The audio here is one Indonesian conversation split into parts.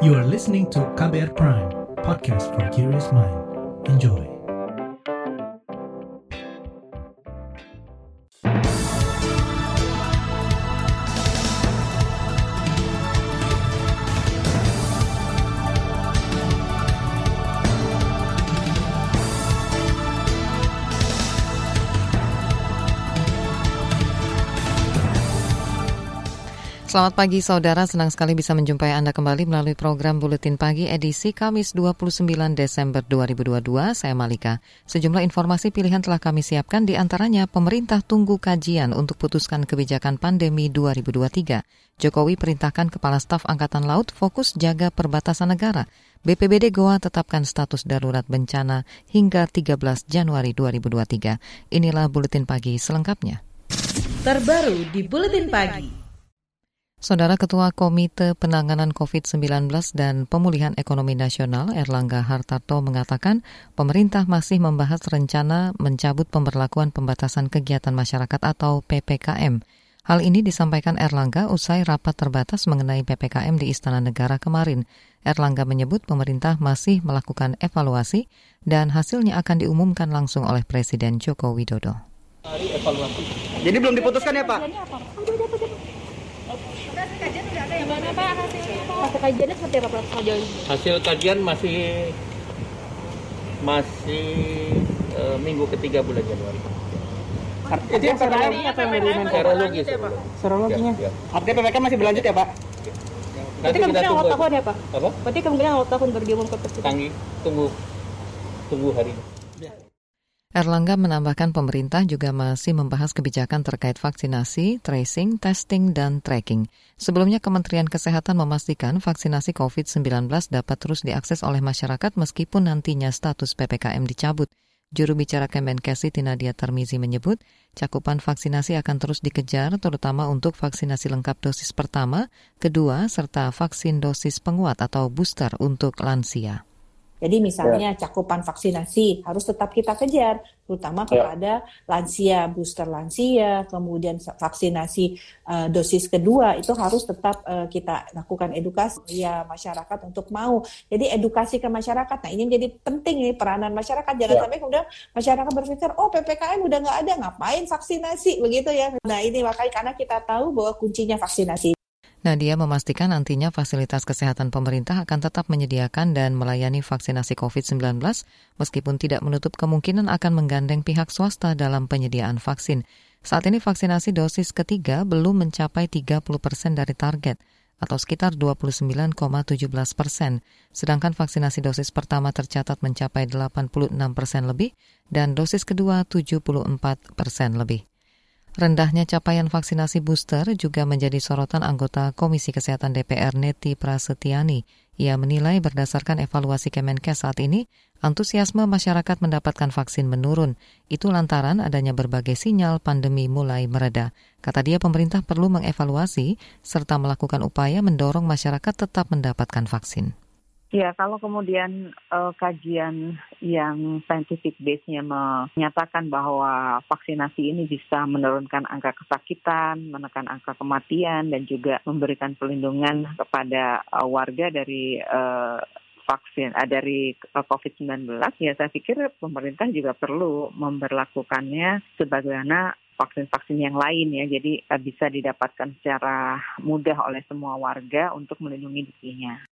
You are listening to KBR Prime, podcast for curious mind. Enjoy. Selamat pagi saudara, senang sekali bisa menjumpai Anda kembali melalui program Buletin Pagi edisi Kamis 29 Desember 2022. Saya Malika. Sejumlah informasi pilihan telah kami siapkan di antaranya pemerintah tunggu kajian untuk putuskan kebijakan pandemi 2023. Jokowi perintahkan Kepala Staf Angkatan Laut fokus jaga perbatasan negara. BPBD Goa tetapkan status darurat bencana hingga 13 Januari 2023. Inilah Buletin Pagi selengkapnya. Terbaru di Buletin Pagi. Saudara Ketua Komite Penanganan COVID-19 dan Pemulihan Ekonomi Nasional Erlangga Hartarto mengatakan pemerintah masih membahas rencana mencabut pemberlakuan pembatasan kegiatan masyarakat atau PPKM. Hal ini disampaikan Erlangga usai rapat terbatas mengenai PPKM di Istana Negara kemarin. Erlangga menyebut pemerintah masih melakukan evaluasi dan hasilnya akan diumumkan langsung oleh Presiden Joko Widodo. Jadi belum diputuskan ya Pak? Hasil kajiannya seperti apa Pak sejauh ini? Hasil kajian masih masih e, minggu ketiga bulan Januari. Itu yang serologi atau yang dari Menko? Serologis. Serologinya? Ya, ya. Artinya PPKM masih berlanjut ya Pak? Berarti Nanti kita kemungkinan awal tunggu. tahun ya Pak? Apa? Berarti kemungkinan awal tahun baru diumumkan Presiden. Tanggi, tunggu, tunggu hari ini. Erlangga menambahkan pemerintah juga masih membahas kebijakan terkait vaksinasi, tracing, testing, dan tracking. Sebelumnya Kementerian Kesehatan memastikan vaksinasi COVID-19 dapat terus diakses oleh masyarakat meskipun nantinya status PPKM dicabut. Juru bicara Kemenkes Siti Nadia Tarmizi menyebut, cakupan vaksinasi akan terus dikejar terutama untuk vaksinasi lengkap dosis pertama, kedua, serta vaksin dosis penguat atau booster untuk lansia. Jadi misalnya cakupan vaksinasi harus tetap kita kejar, terutama kepada lansia, booster lansia, kemudian vaksinasi uh, dosis kedua itu harus tetap uh, kita lakukan edukasi ya masyarakat untuk mau. Jadi edukasi ke masyarakat. Nah ini menjadi penting nih peranan masyarakat. Jangan Ya. sampai kemudian masyarakat berpikir oh ppkm udah nggak ada ngapain vaksinasi begitu ya. Nah ini makanya karena kita tahu bahwa kuncinya vaksinasi. Nadia memastikan nantinya fasilitas kesehatan pemerintah akan tetap menyediakan dan melayani vaksinasi COVID-19 meskipun tidak menutup kemungkinan akan menggandeng pihak swasta dalam penyediaan vaksin. Saat ini vaksinasi dosis ketiga belum mencapai 30 persen dari target atau sekitar 29,17 persen, sedangkan vaksinasi dosis pertama tercatat mencapai 86 persen lebih dan dosis kedua 74 persen lebih. Rendahnya capaian vaksinasi booster juga menjadi sorotan anggota Komisi Kesehatan DPR Neti Prasetyani. Ia menilai berdasarkan evaluasi Kemenkes saat ini, antusiasme masyarakat mendapatkan vaksin menurun. Itu lantaran adanya berbagai sinyal pandemi mulai mereda. Kata dia pemerintah perlu mengevaluasi serta melakukan upaya mendorong masyarakat tetap mendapatkan vaksin. Ya, kalau kemudian uh, kajian yang scientific base-nya menyatakan bahwa vaksinasi ini bisa menurunkan angka kesakitan, menekan angka kematian, dan juga memberikan pelindungan kepada uh, warga dari uh, vaksin uh, dari COVID-19, ya saya pikir pemerintah juga perlu memperlakukannya sebagaimana vaksin-vaksin yang lain ya, jadi bisa didapatkan secara mudah oleh semua warga untuk melindungi dirinya.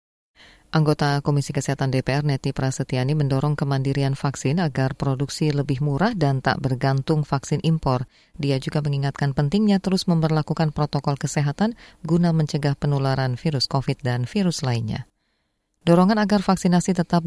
Anggota Komisi Kesehatan DPR Neti Prasetyani mendorong kemandirian vaksin agar produksi lebih murah dan tak bergantung vaksin impor. Dia juga mengingatkan pentingnya terus memperlakukan protokol kesehatan guna mencegah penularan virus COVID dan virus lainnya. Dorongan agar vaksinasi tetap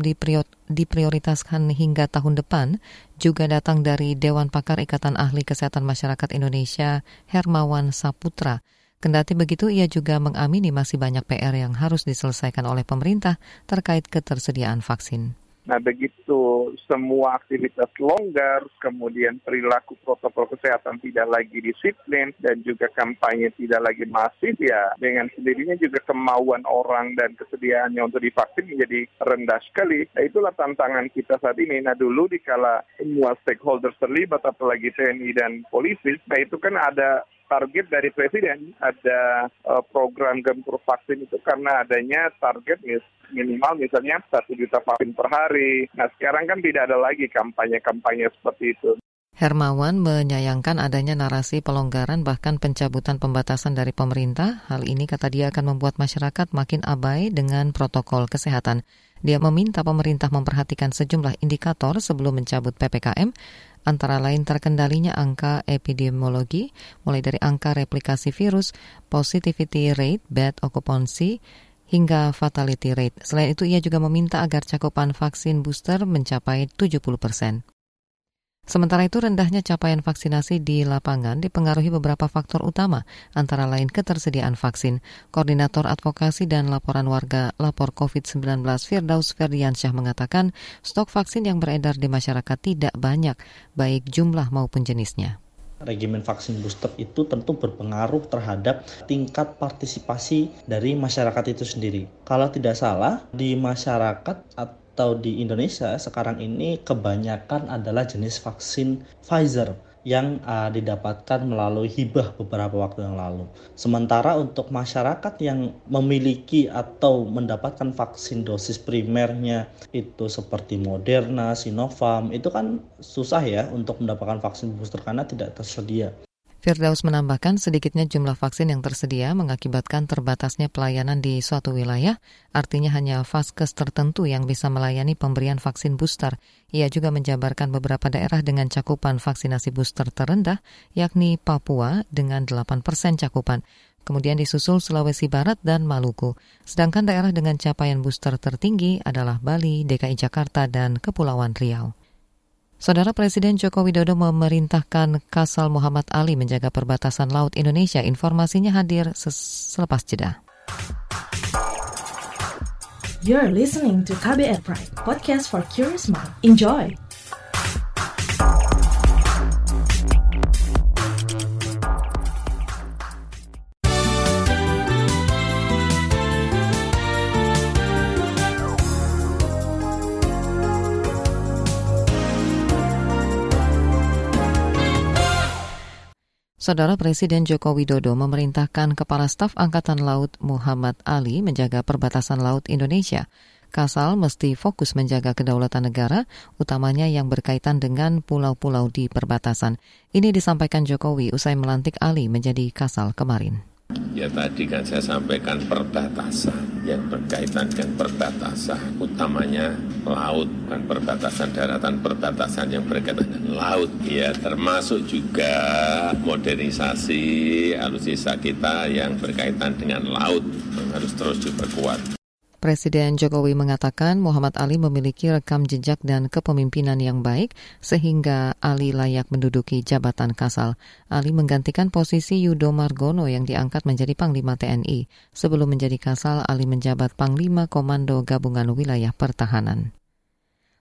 diprioritaskan hingga tahun depan juga datang dari Dewan Pakar Ikatan Ahli Kesehatan Masyarakat Indonesia Hermawan Saputra. Kendati begitu, ia juga mengamini masih banyak PR yang harus diselesaikan oleh pemerintah terkait ketersediaan vaksin. Nah, begitu semua aktivitas longgar, kemudian perilaku protokol kesehatan tidak lagi disiplin, dan juga kampanye tidak lagi masif, ya dengan sendirinya juga kemauan orang dan kesediaannya untuk divaksin menjadi rendah sekali. Nah, itulah tantangan kita saat ini. Nah, dulu dikala semua stakeholders terlibat, apalagi TNI dan polisi, nah itu kan ada target dari presiden ada uh, program gempur vaksin itu karena adanya target mis minimal misalnya satu juta vaksin per hari. Nah sekarang kan tidak ada lagi kampanye-kampanye seperti itu. Hermawan menyayangkan adanya narasi pelonggaran bahkan pencabutan pembatasan dari pemerintah. Hal ini kata dia akan membuat masyarakat makin abai dengan protokol kesehatan. Dia meminta pemerintah memperhatikan sejumlah indikator sebelum mencabut PPKM, antara lain terkendalinya angka epidemiologi, mulai dari angka replikasi virus, positivity rate, bed occupancy, hingga fatality rate. Selain itu, ia juga meminta agar cakupan vaksin booster mencapai 70 persen. Sementara itu rendahnya capaian vaksinasi di lapangan dipengaruhi beberapa faktor utama, antara lain ketersediaan vaksin. Koordinator Advokasi dan Laporan Warga Lapor COVID-19 Firdaus Ferdiansyah mengatakan stok vaksin yang beredar di masyarakat tidak banyak, baik jumlah maupun jenisnya regimen vaksin booster itu tentu berpengaruh terhadap tingkat partisipasi dari masyarakat itu sendiri. Kalau tidak salah, di masyarakat atau di Indonesia sekarang ini kebanyakan adalah jenis vaksin Pfizer yang uh, didapatkan melalui hibah beberapa waktu yang lalu. Sementara untuk masyarakat yang memiliki atau mendapatkan vaksin dosis primernya itu seperti Moderna, Sinovac, itu kan susah ya untuk mendapatkan vaksin booster karena tidak tersedia. Firdaus menambahkan sedikitnya jumlah vaksin yang tersedia mengakibatkan terbatasnya pelayanan di suatu wilayah, artinya hanya vaskes tertentu yang bisa melayani pemberian vaksin booster. Ia juga menjabarkan beberapa daerah dengan cakupan vaksinasi booster terendah, yakni Papua dengan 8 persen cakupan. Kemudian disusul Sulawesi Barat dan Maluku. Sedangkan daerah dengan capaian booster tertinggi adalah Bali, DKI Jakarta, dan Kepulauan Riau. Saudara Presiden Joko Widodo memerintahkan Kasal Muhammad Ali menjaga perbatasan laut Indonesia. Informasinya hadir selepas jeda. You're listening to KBR Pride, podcast for curious mind. Enjoy! Saudara Presiden Joko Widodo memerintahkan Kepala Staf Angkatan Laut Muhammad Ali menjaga perbatasan laut Indonesia. Kasal mesti fokus menjaga kedaulatan negara, utamanya yang berkaitan dengan pulau-pulau di perbatasan. Ini disampaikan Jokowi usai melantik Ali menjadi Kasal kemarin. Ya tadi kan saya sampaikan perbatasan yang berkaitan dengan perbatasan utamanya laut dan perbatasan daratan perbatasan yang berkaitan dengan laut ya termasuk juga modernisasi alutsista kita yang berkaitan dengan laut harus terus diperkuat. Presiden Jokowi mengatakan Muhammad Ali memiliki rekam jejak dan kepemimpinan yang baik sehingga Ali layak menduduki jabatan Kasal. Ali menggantikan posisi Yudo Margono yang diangkat menjadi Panglima TNI. Sebelum menjadi Kasal, Ali menjabat Panglima Komando Gabungan Wilayah Pertahanan.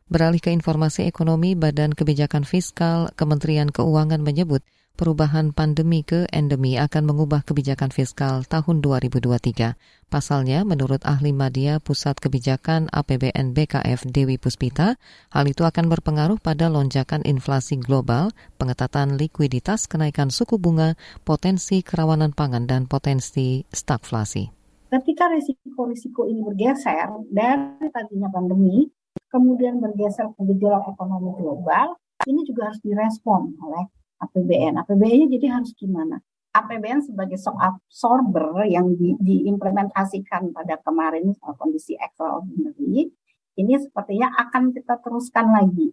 Beralih ke informasi ekonomi, Badan Kebijakan Fiskal Kementerian Keuangan menyebut perubahan pandemi ke endemi akan mengubah kebijakan fiskal tahun 2023. Pasalnya, menurut ahli media Pusat Kebijakan APBN BKF Dewi Puspita, hal itu akan berpengaruh pada lonjakan inflasi global, pengetatan likuiditas, kenaikan suku bunga, potensi kerawanan pangan, dan potensi stagflasi. Ketika risiko-risiko ini bergeser dari tadinya pandemi, kemudian bergeser ke gejolak ekonomi global, ini juga harus direspon oleh APBN. APBN-nya jadi harus gimana? APBN sebagai shock absorber yang di, diimplementasikan pada kemarin kondisi extraordinary, ini sepertinya akan kita teruskan lagi.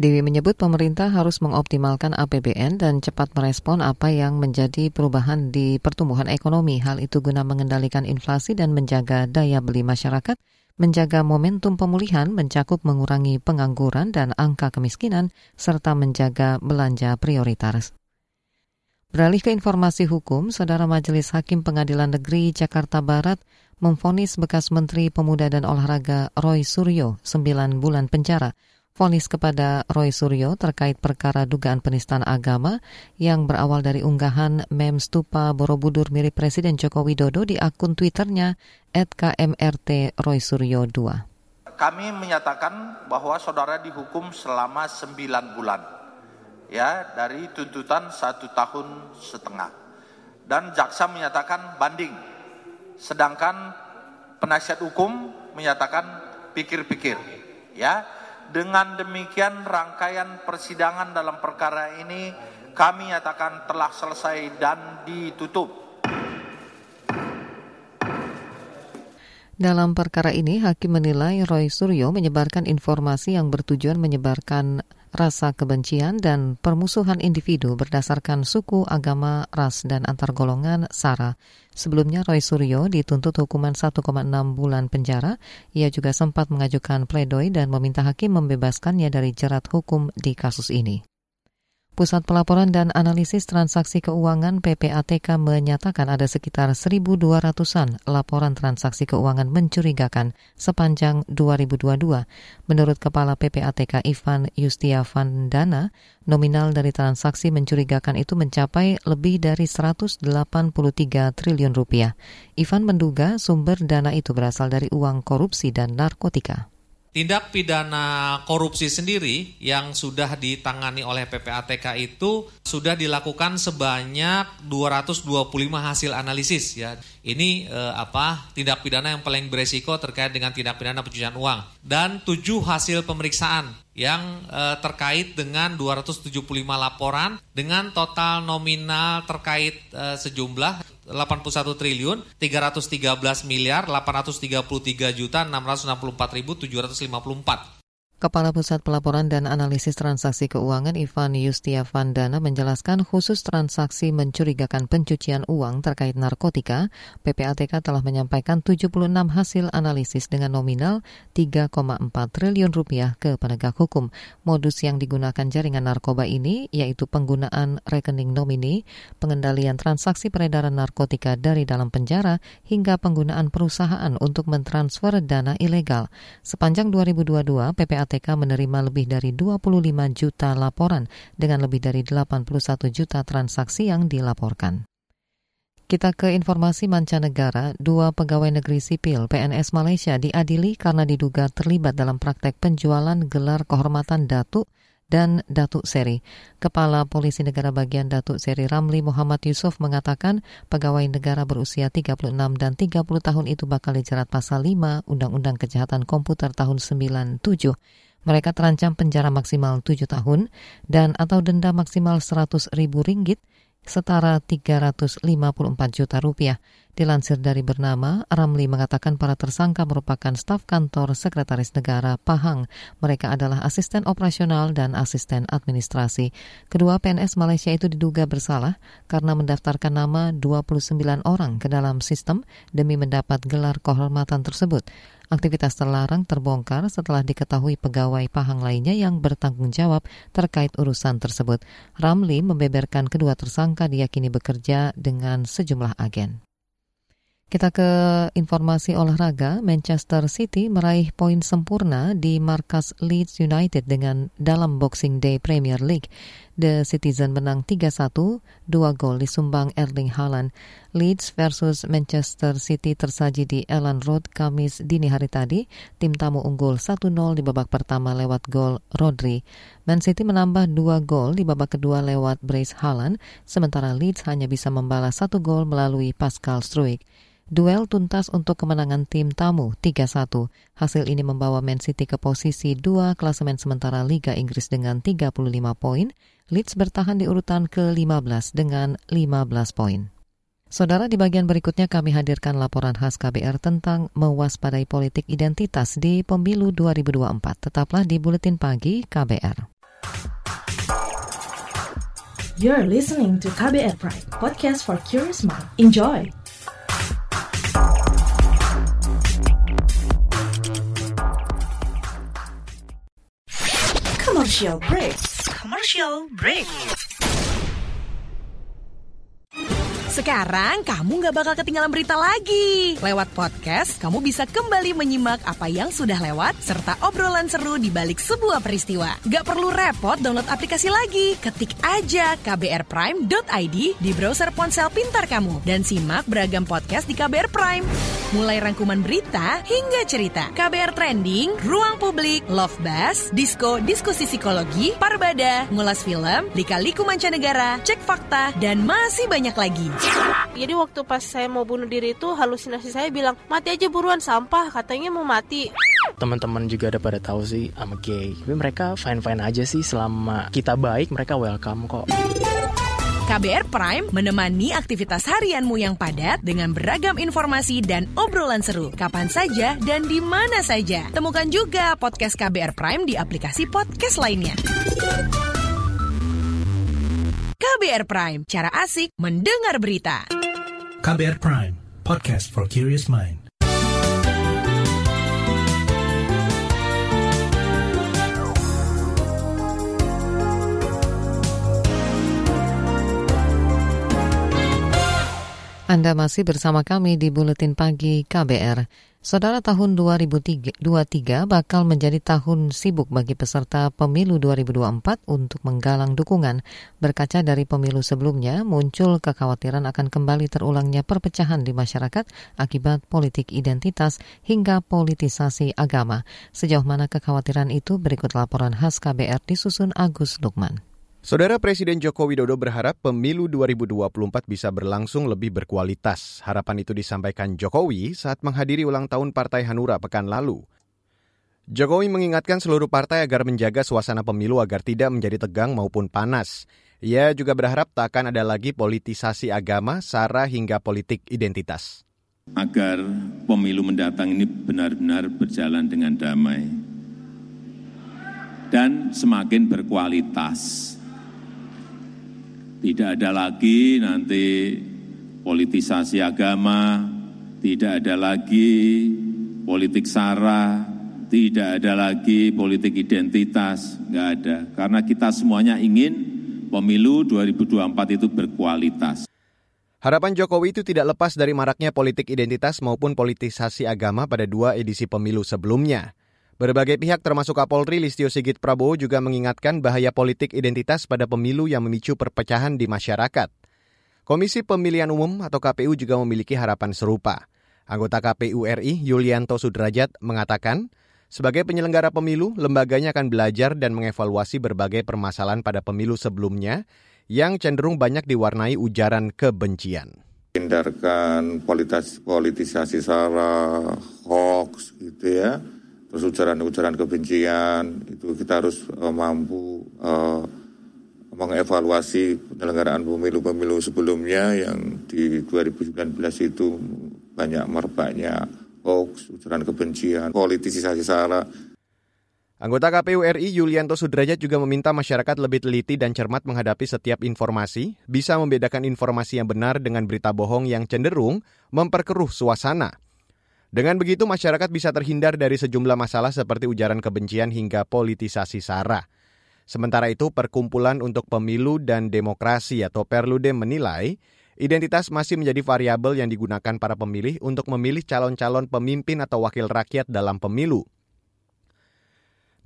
Dewi menyebut pemerintah harus mengoptimalkan APBN dan cepat merespon apa yang menjadi perubahan di pertumbuhan ekonomi. Hal itu guna mengendalikan inflasi dan menjaga daya beli masyarakat menjaga momentum pemulihan mencakup mengurangi pengangguran dan angka kemiskinan, serta menjaga belanja prioritas. Beralih ke informasi hukum, Saudara Majelis Hakim Pengadilan Negeri Jakarta Barat memfonis bekas Menteri Pemuda dan Olahraga Roy Suryo 9 bulan penjara vonis kepada Roy Suryo terkait perkara dugaan penistaan agama yang berawal dari unggahan mem stupa Borobudur mirip Presiden Joko Widodo di akun Twitternya @kmrt Roy Suryo 2. Kami menyatakan bahwa saudara dihukum selama 9 bulan ya dari tuntutan satu tahun setengah. dan jaksa menyatakan banding. Sedangkan penasihat hukum menyatakan pikir-pikir. Ya, dengan demikian rangkaian persidangan dalam perkara ini kami nyatakan telah selesai dan ditutup. Dalam perkara ini, hakim menilai Roy Suryo menyebarkan informasi yang bertujuan menyebarkan rasa kebencian dan permusuhan individu berdasarkan suku, agama, ras, dan antar golongan SARA. Sebelumnya Roy Suryo dituntut hukuman 1,6 bulan penjara. Ia juga sempat mengajukan pledoi dan meminta hakim membebaskannya dari jerat hukum di kasus ini. Pusat Pelaporan dan Analisis Transaksi Keuangan PPATK menyatakan ada sekitar 1.200-an laporan transaksi keuangan mencurigakan sepanjang 2022. Menurut Kepala PPATK Ivan Yustiavandana, nominal dari transaksi mencurigakan itu mencapai lebih dari 183 triliun rupiah. Ivan menduga sumber dana itu berasal dari uang korupsi dan narkotika. Tindak pidana korupsi sendiri yang sudah ditangani oleh PPATK itu sudah dilakukan sebanyak 225 hasil analisis ya. Ini eh, apa? Tindak pidana yang paling beresiko terkait dengan tindak pidana pencucian uang dan 7 hasil pemeriksaan yang eh, terkait dengan 275 laporan dengan total nominal terkait eh, sejumlah 81 triliun 313 miliar 833 juta 664 ribu 754. Kepala Pusat Pelaporan dan Analisis Transaksi Keuangan Ivan Yustiavandana menjelaskan khusus transaksi mencurigakan pencucian uang terkait narkotika, PPATK telah menyampaikan 76 hasil analisis dengan nominal 3,4 triliun rupiah ke penegak hukum. Modus yang digunakan jaringan narkoba ini yaitu penggunaan rekening nomini, pengendalian transaksi peredaran narkotika dari dalam penjara, hingga penggunaan perusahaan untuk mentransfer dana ilegal. Sepanjang 2022, PPATK PPATK menerima lebih dari 25 juta laporan dengan lebih dari 81 juta transaksi yang dilaporkan. Kita ke informasi mancanegara, dua pegawai negeri sipil PNS Malaysia diadili karena diduga terlibat dalam praktek penjualan gelar kehormatan datuk dan Datuk Seri. Kepala Polisi Negara Bagian Datuk Seri Ramli Muhammad Yusuf mengatakan pegawai negara berusia 36 dan 30 tahun itu bakal dijerat pasal 5 Undang-Undang Kejahatan Komputer tahun 97. Mereka terancam penjara maksimal 7 tahun dan atau denda maksimal 100 ribu ringgit setara 354 juta rupiah. Dilansir dari bernama, Ramli mengatakan para tersangka merupakan staf kantor Sekretaris Negara Pahang. Mereka adalah asisten operasional dan asisten administrasi. Kedua PNS Malaysia itu diduga bersalah karena mendaftarkan nama 29 orang ke dalam sistem demi mendapat gelar kehormatan tersebut. Aktivitas terlarang terbongkar setelah diketahui pegawai Pahang lainnya yang bertanggung jawab terkait urusan tersebut. Ramli membeberkan kedua tersangka diyakini bekerja dengan sejumlah agen. Kita ke informasi olahraga, Manchester City meraih poin sempurna di markas Leeds United dengan dalam Boxing Day Premier League. The Citizen menang 3-1, dua gol disumbang Erling Haaland. Leeds versus Manchester City tersaji di Ellen Road Kamis dini hari tadi. Tim tamu unggul 1-0 di babak pertama lewat gol Rodri. Man City menambah dua gol di babak kedua lewat Brace Haaland, sementara Leeds hanya bisa membalas satu gol melalui Pascal Struijk. Duel tuntas untuk kemenangan tim tamu 3-1. Hasil ini membawa Man City ke posisi 2 klasemen sementara Liga Inggris dengan 35 poin. Leeds bertahan di urutan ke-15 dengan 15 poin. Saudara, di bagian berikutnya kami hadirkan laporan khas KBR tentang mewaspadai politik identitas di pemilu 2024. Tetaplah di Buletin Pagi KBR. You're listening to KBR Pride, podcast for curious mind. Enjoy! Commercial break. Commercial break. Sekarang kamu nggak bakal ketinggalan berita lagi. Lewat podcast, kamu bisa kembali menyimak apa yang sudah lewat serta obrolan seru di balik sebuah peristiwa. Gak perlu repot download aplikasi lagi. Ketik aja kbrprime.id di browser ponsel pintar kamu dan simak beragam podcast di KBR Prime. Mulai rangkuman berita hingga cerita. KBR Trending, Ruang Publik, Love Buzz, Disko, Diskusi Psikologi, Parbada, Ngulas Film, Lika-Liku Mancanegara, Cek Fakta, dan masih banyak lagi. Jadi waktu pas saya mau bunuh diri itu halusinasi saya bilang mati aja buruan sampah katanya mau mati. Teman-teman juga ada pada tahu sih I'm gay. Tapi mereka fine-fine aja sih selama kita baik mereka welcome kok. KBR Prime menemani aktivitas harianmu yang padat dengan beragam informasi dan obrolan seru kapan saja dan di mana saja. Temukan juga podcast KBR Prime di aplikasi podcast lainnya. KBR Prime, cara asik mendengar berita. KBR Prime, podcast for curious mind. Anda masih bersama kami di Buletin Pagi KBR. Saudara tahun 2023 bakal menjadi tahun sibuk bagi peserta pemilu 2024 untuk menggalang dukungan. Berkaca dari pemilu sebelumnya, muncul kekhawatiran akan kembali terulangnya perpecahan di masyarakat akibat politik identitas hingga politisasi agama. Sejauh mana kekhawatiran itu berikut laporan khas KBR disusun Agus Lukman. Saudara Presiden Joko Widodo berharap pemilu 2024 bisa berlangsung lebih berkualitas. Harapan itu disampaikan Jokowi saat menghadiri ulang tahun Partai Hanura pekan lalu. Jokowi mengingatkan seluruh partai agar menjaga suasana pemilu agar tidak menjadi tegang maupun panas. Ia juga berharap tak akan ada lagi politisasi agama, sara hingga politik identitas. Agar pemilu mendatang ini benar-benar berjalan dengan damai dan semakin berkualitas tidak ada lagi nanti politisasi agama, tidak ada lagi politik sara, tidak ada lagi politik identitas, nggak ada. Karena kita semuanya ingin pemilu 2024 itu berkualitas. Harapan Jokowi itu tidak lepas dari maraknya politik identitas maupun politisasi agama pada dua edisi pemilu sebelumnya. Berbagai pihak termasuk Kapolri Listio Sigit Prabowo juga mengingatkan bahaya politik identitas pada pemilu yang memicu perpecahan di masyarakat. Komisi Pemilihan Umum atau KPU juga memiliki harapan serupa. Anggota KPU RI Yulianto Sudrajat mengatakan, sebagai penyelenggara pemilu, lembaganya akan belajar dan mengevaluasi berbagai permasalahan pada pemilu sebelumnya yang cenderung banyak diwarnai ujaran kebencian. Hindarkan politis politisasi sara, hoax gitu ya terus ujaran-ujaran kebencian itu kita harus uh, mampu uh, mengevaluasi penyelenggaraan pemilu-pemilu sebelumnya yang di 2019 itu banyak merebaknya hoax, ujaran kebencian, politisasi sara. Anggota KPU RI Yulianto Sudrajat juga meminta masyarakat lebih teliti dan cermat menghadapi setiap informasi, bisa membedakan informasi yang benar dengan berita bohong yang cenderung memperkeruh suasana. Dengan begitu masyarakat bisa terhindar dari sejumlah masalah seperti ujaran kebencian hingga politisasi SARA. Sementara itu, Perkumpulan untuk Pemilu dan Demokrasi atau Perludem menilai identitas masih menjadi variabel yang digunakan para pemilih untuk memilih calon-calon pemimpin atau wakil rakyat dalam pemilu.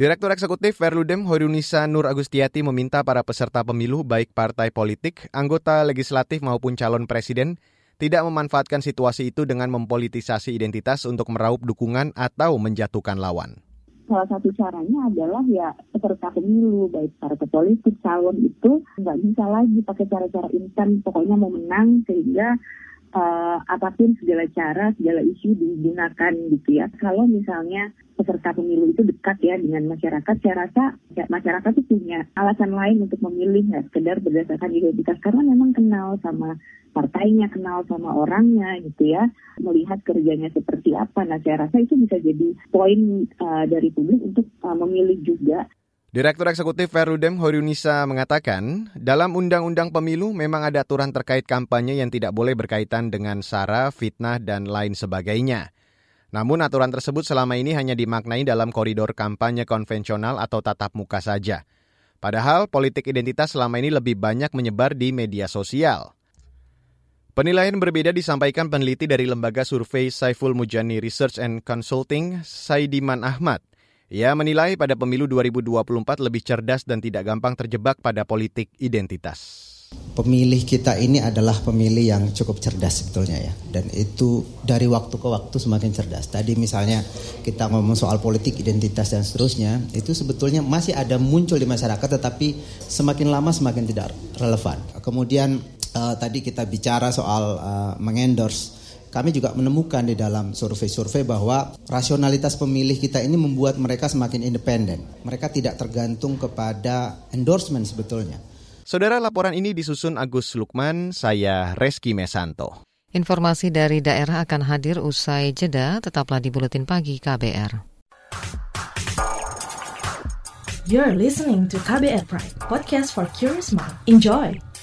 Direktur Eksekutif Perludem Horunisa Nur Agustiati meminta para peserta pemilu baik partai politik, anggota legislatif maupun calon presiden tidak memanfaatkan situasi itu dengan mempolitisasi identitas untuk meraup dukungan atau menjatuhkan lawan. Salah satu caranya adalah ya peserta pemilu, baik partai politik, calon itu nggak bisa lagi pakai cara-cara instan, pokoknya mau menang sehingga uh, apa pun segala cara, segala isu digunakan gitu ya. Kalau misalnya peserta pemilu itu dekat ya dengan masyarakat, saya rasa ya, masyarakat itu punya alasan lain untuk memilih nggak sekedar berdasarkan identitas karena memang kenal sama partainya, kenal sama orangnya gitu ya, melihat kerjanya seperti apa. Nah saya rasa itu bisa jadi poin uh, dari publik untuk uh, memilih juga. Direktur Eksekutif Perudem Horunisa mengatakan, dalam Undang-Undang Pemilu memang ada aturan terkait kampanye yang tidak boleh berkaitan dengan sara, fitnah, dan lain sebagainya. Namun aturan tersebut selama ini hanya dimaknai dalam koridor kampanye konvensional atau tatap muka saja. Padahal politik identitas selama ini lebih banyak menyebar di media sosial. Penilaian berbeda disampaikan peneliti dari lembaga survei Saiful Mujani Research and Consulting, Saidiman Ahmad. Ia menilai pada pemilu 2024 lebih cerdas dan tidak gampang terjebak pada politik identitas. Pemilih kita ini adalah pemilih yang cukup cerdas sebetulnya ya. Dan itu dari waktu ke waktu semakin cerdas. Tadi misalnya kita ngomong soal politik identitas dan seterusnya, itu sebetulnya masih ada muncul di masyarakat tetapi semakin lama semakin tidak relevan. Kemudian uh, tadi kita bicara soal uh, mengendorse kami juga menemukan di dalam survei-survei bahwa rasionalitas pemilih kita ini membuat mereka semakin independen. Mereka tidak tergantung kepada endorsement sebetulnya. Saudara laporan ini disusun Agus Lukman, saya Reski Mesanto. Informasi dari daerah akan hadir usai jeda, tetaplah di Buletin Pagi KBR. You're listening to KBR Pride, podcast for curious mind. Enjoy!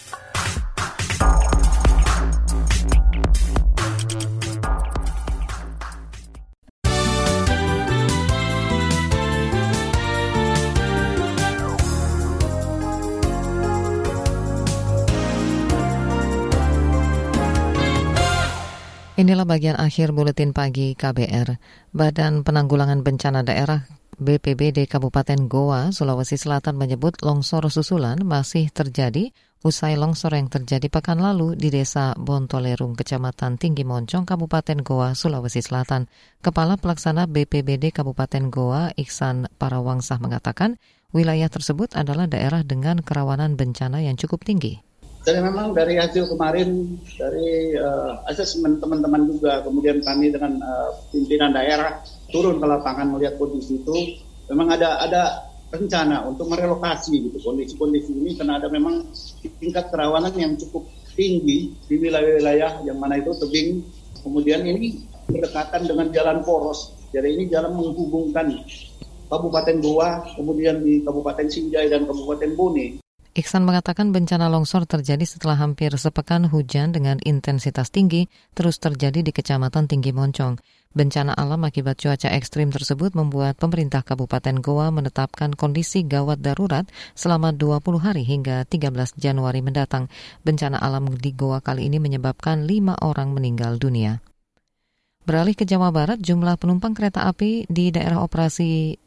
Inilah bagian akhir buletin pagi KBR. Badan Penanggulangan Bencana Daerah BPBD Kabupaten Goa, Sulawesi Selatan menyebut longsor susulan masih terjadi usai longsor yang terjadi pekan lalu di Desa Bontolerung, Kecamatan Tinggi Moncong, Kabupaten Goa, Sulawesi Selatan. Kepala Pelaksana BPBD Kabupaten Goa, Iksan Parawangsah mengatakan, wilayah tersebut adalah daerah dengan kerawanan bencana yang cukup tinggi. Jadi memang dari hasil kemarin dari uh, asesmen teman-teman juga, kemudian kami dengan uh, pimpinan daerah turun ke lapangan melihat kondisi itu, memang ada ada rencana untuk merelokasi gitu. Kondisi-kondisi ini karena ada memang tingkat kerawanan yang cukup tinggi di wilayah-wilayah yang mana itu tebing, kemudian ini berdekatan dengan jalan poros, jadi ini jalan menghubungkan Kabupaten Goa, kemudian di Kabupaten Sinjai dan Kabupaten Bone. Iksan mengatakan bencana longsor terjadi setelah hampir sepekan hujan dengan intensitas tinggi terus terjadi di Kecamatan Tinggi Moncong. Bencana alam akibat cuaca ekstrim tersebut membuat pemerintah Kabupaten Goa menetapkan kondisi gawat darurat selama 20 hari hingga 13 Januari mendatang. Bencana alam di Goa kali ini menyebabkan lima orang meninggal dunia. Beralih ke Jawa Barat, jumlah penumpang kereta api di daerah operasi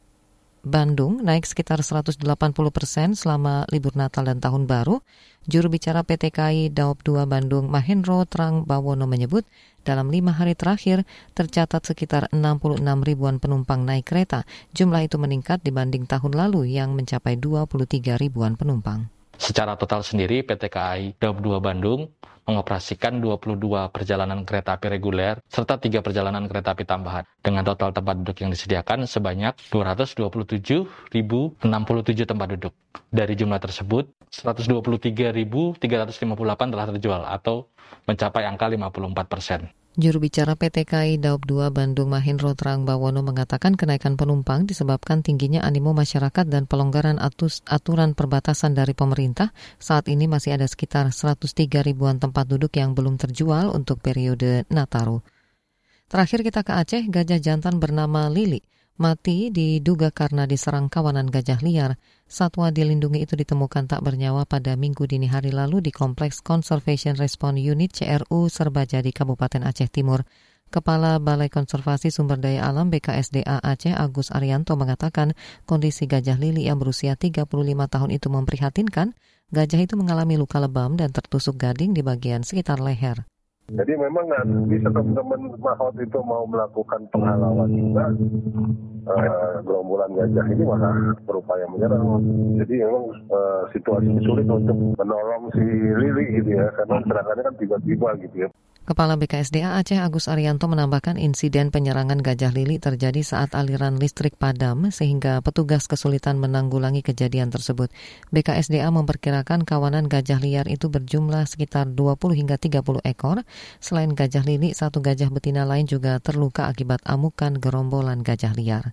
Bandung naik sekitar 180 persen selama libur Natal dan Tahun Baru. Juru bicara PT KAI Daop 2 Bandung Mahendro Trang Bawono menyebut dalam lima hari terakhir tercatat sekitar 66 ribuan penumpang naik kereta. Jumlah itu meningkat dibanding tahun lalu yang mencapai 23 ribuan penumpang. Secara total sendiri PT KAI Daop 2 Bandung mengoperasikan 22 perjalanan kereta api reguler serta tiga perjalanan kereta api tambahan dengan total tempat duduk yang disediakan sebanyak 227.067 tempat duduk. Dari jumlah tersebut, 123.358 telah terjual atau mencapai angka 54 persen. Juru bicara PT KAI Daop 2 Bandung Mahendro Terang Bawono mengatakan kenaikan penumpang disebabkan tingginya animo masyarakat dan pelonggaran atus, aturan perbatasan dari pemerintah. Saat ini masih ada sekitar 103 ribuan tempat duduk yang belum terjual untuk periode Nataru. Terakhir kita ke Aceh, gajah jantan bernama Lili mati diduga karena diserang kawanan gajah liar. Satwa dilindungi itu ditemukan tak bernyawa pada minggu dini hari lalu di Kompleks Conservation Response Unit CRU Serbaja di Kabupaten Aceh Timur. Kepala Balai Konservasi Sumber Daya Alam BKSDA Aceh Agus Arianto mengatakan kondisi gajah lili yang berusia 35 tahun itu memprihatinkan. Gajah itu mengalami luka lebam dan tertusuk gading di bagian sekitar leher. Jadi memang bisa teman-teman Mahot itu mau melakukan penghalauan juga uh, gerombolan gajah ini malah berupaya menyerang. Jadi memang uh, situasi sulit untuk menolong si Lili gitu ya karena serangannya kan tiba-tiba gitu ya. Kepala BKSDA Aceh Agus Arianto menambahkan insiden penyerangan gajah lili terjadi saat aliran listrik padam sehingga petugas kesulitan menanggulangi kejadian tersebut. BKSDA memperkirakan kawanan gajah liar itu berjumlah sekitar 20 hingga 30 ekor. Selain gajah lili, satu gajah betina lain juga terluka akibat amukan gerombolan gajah liar.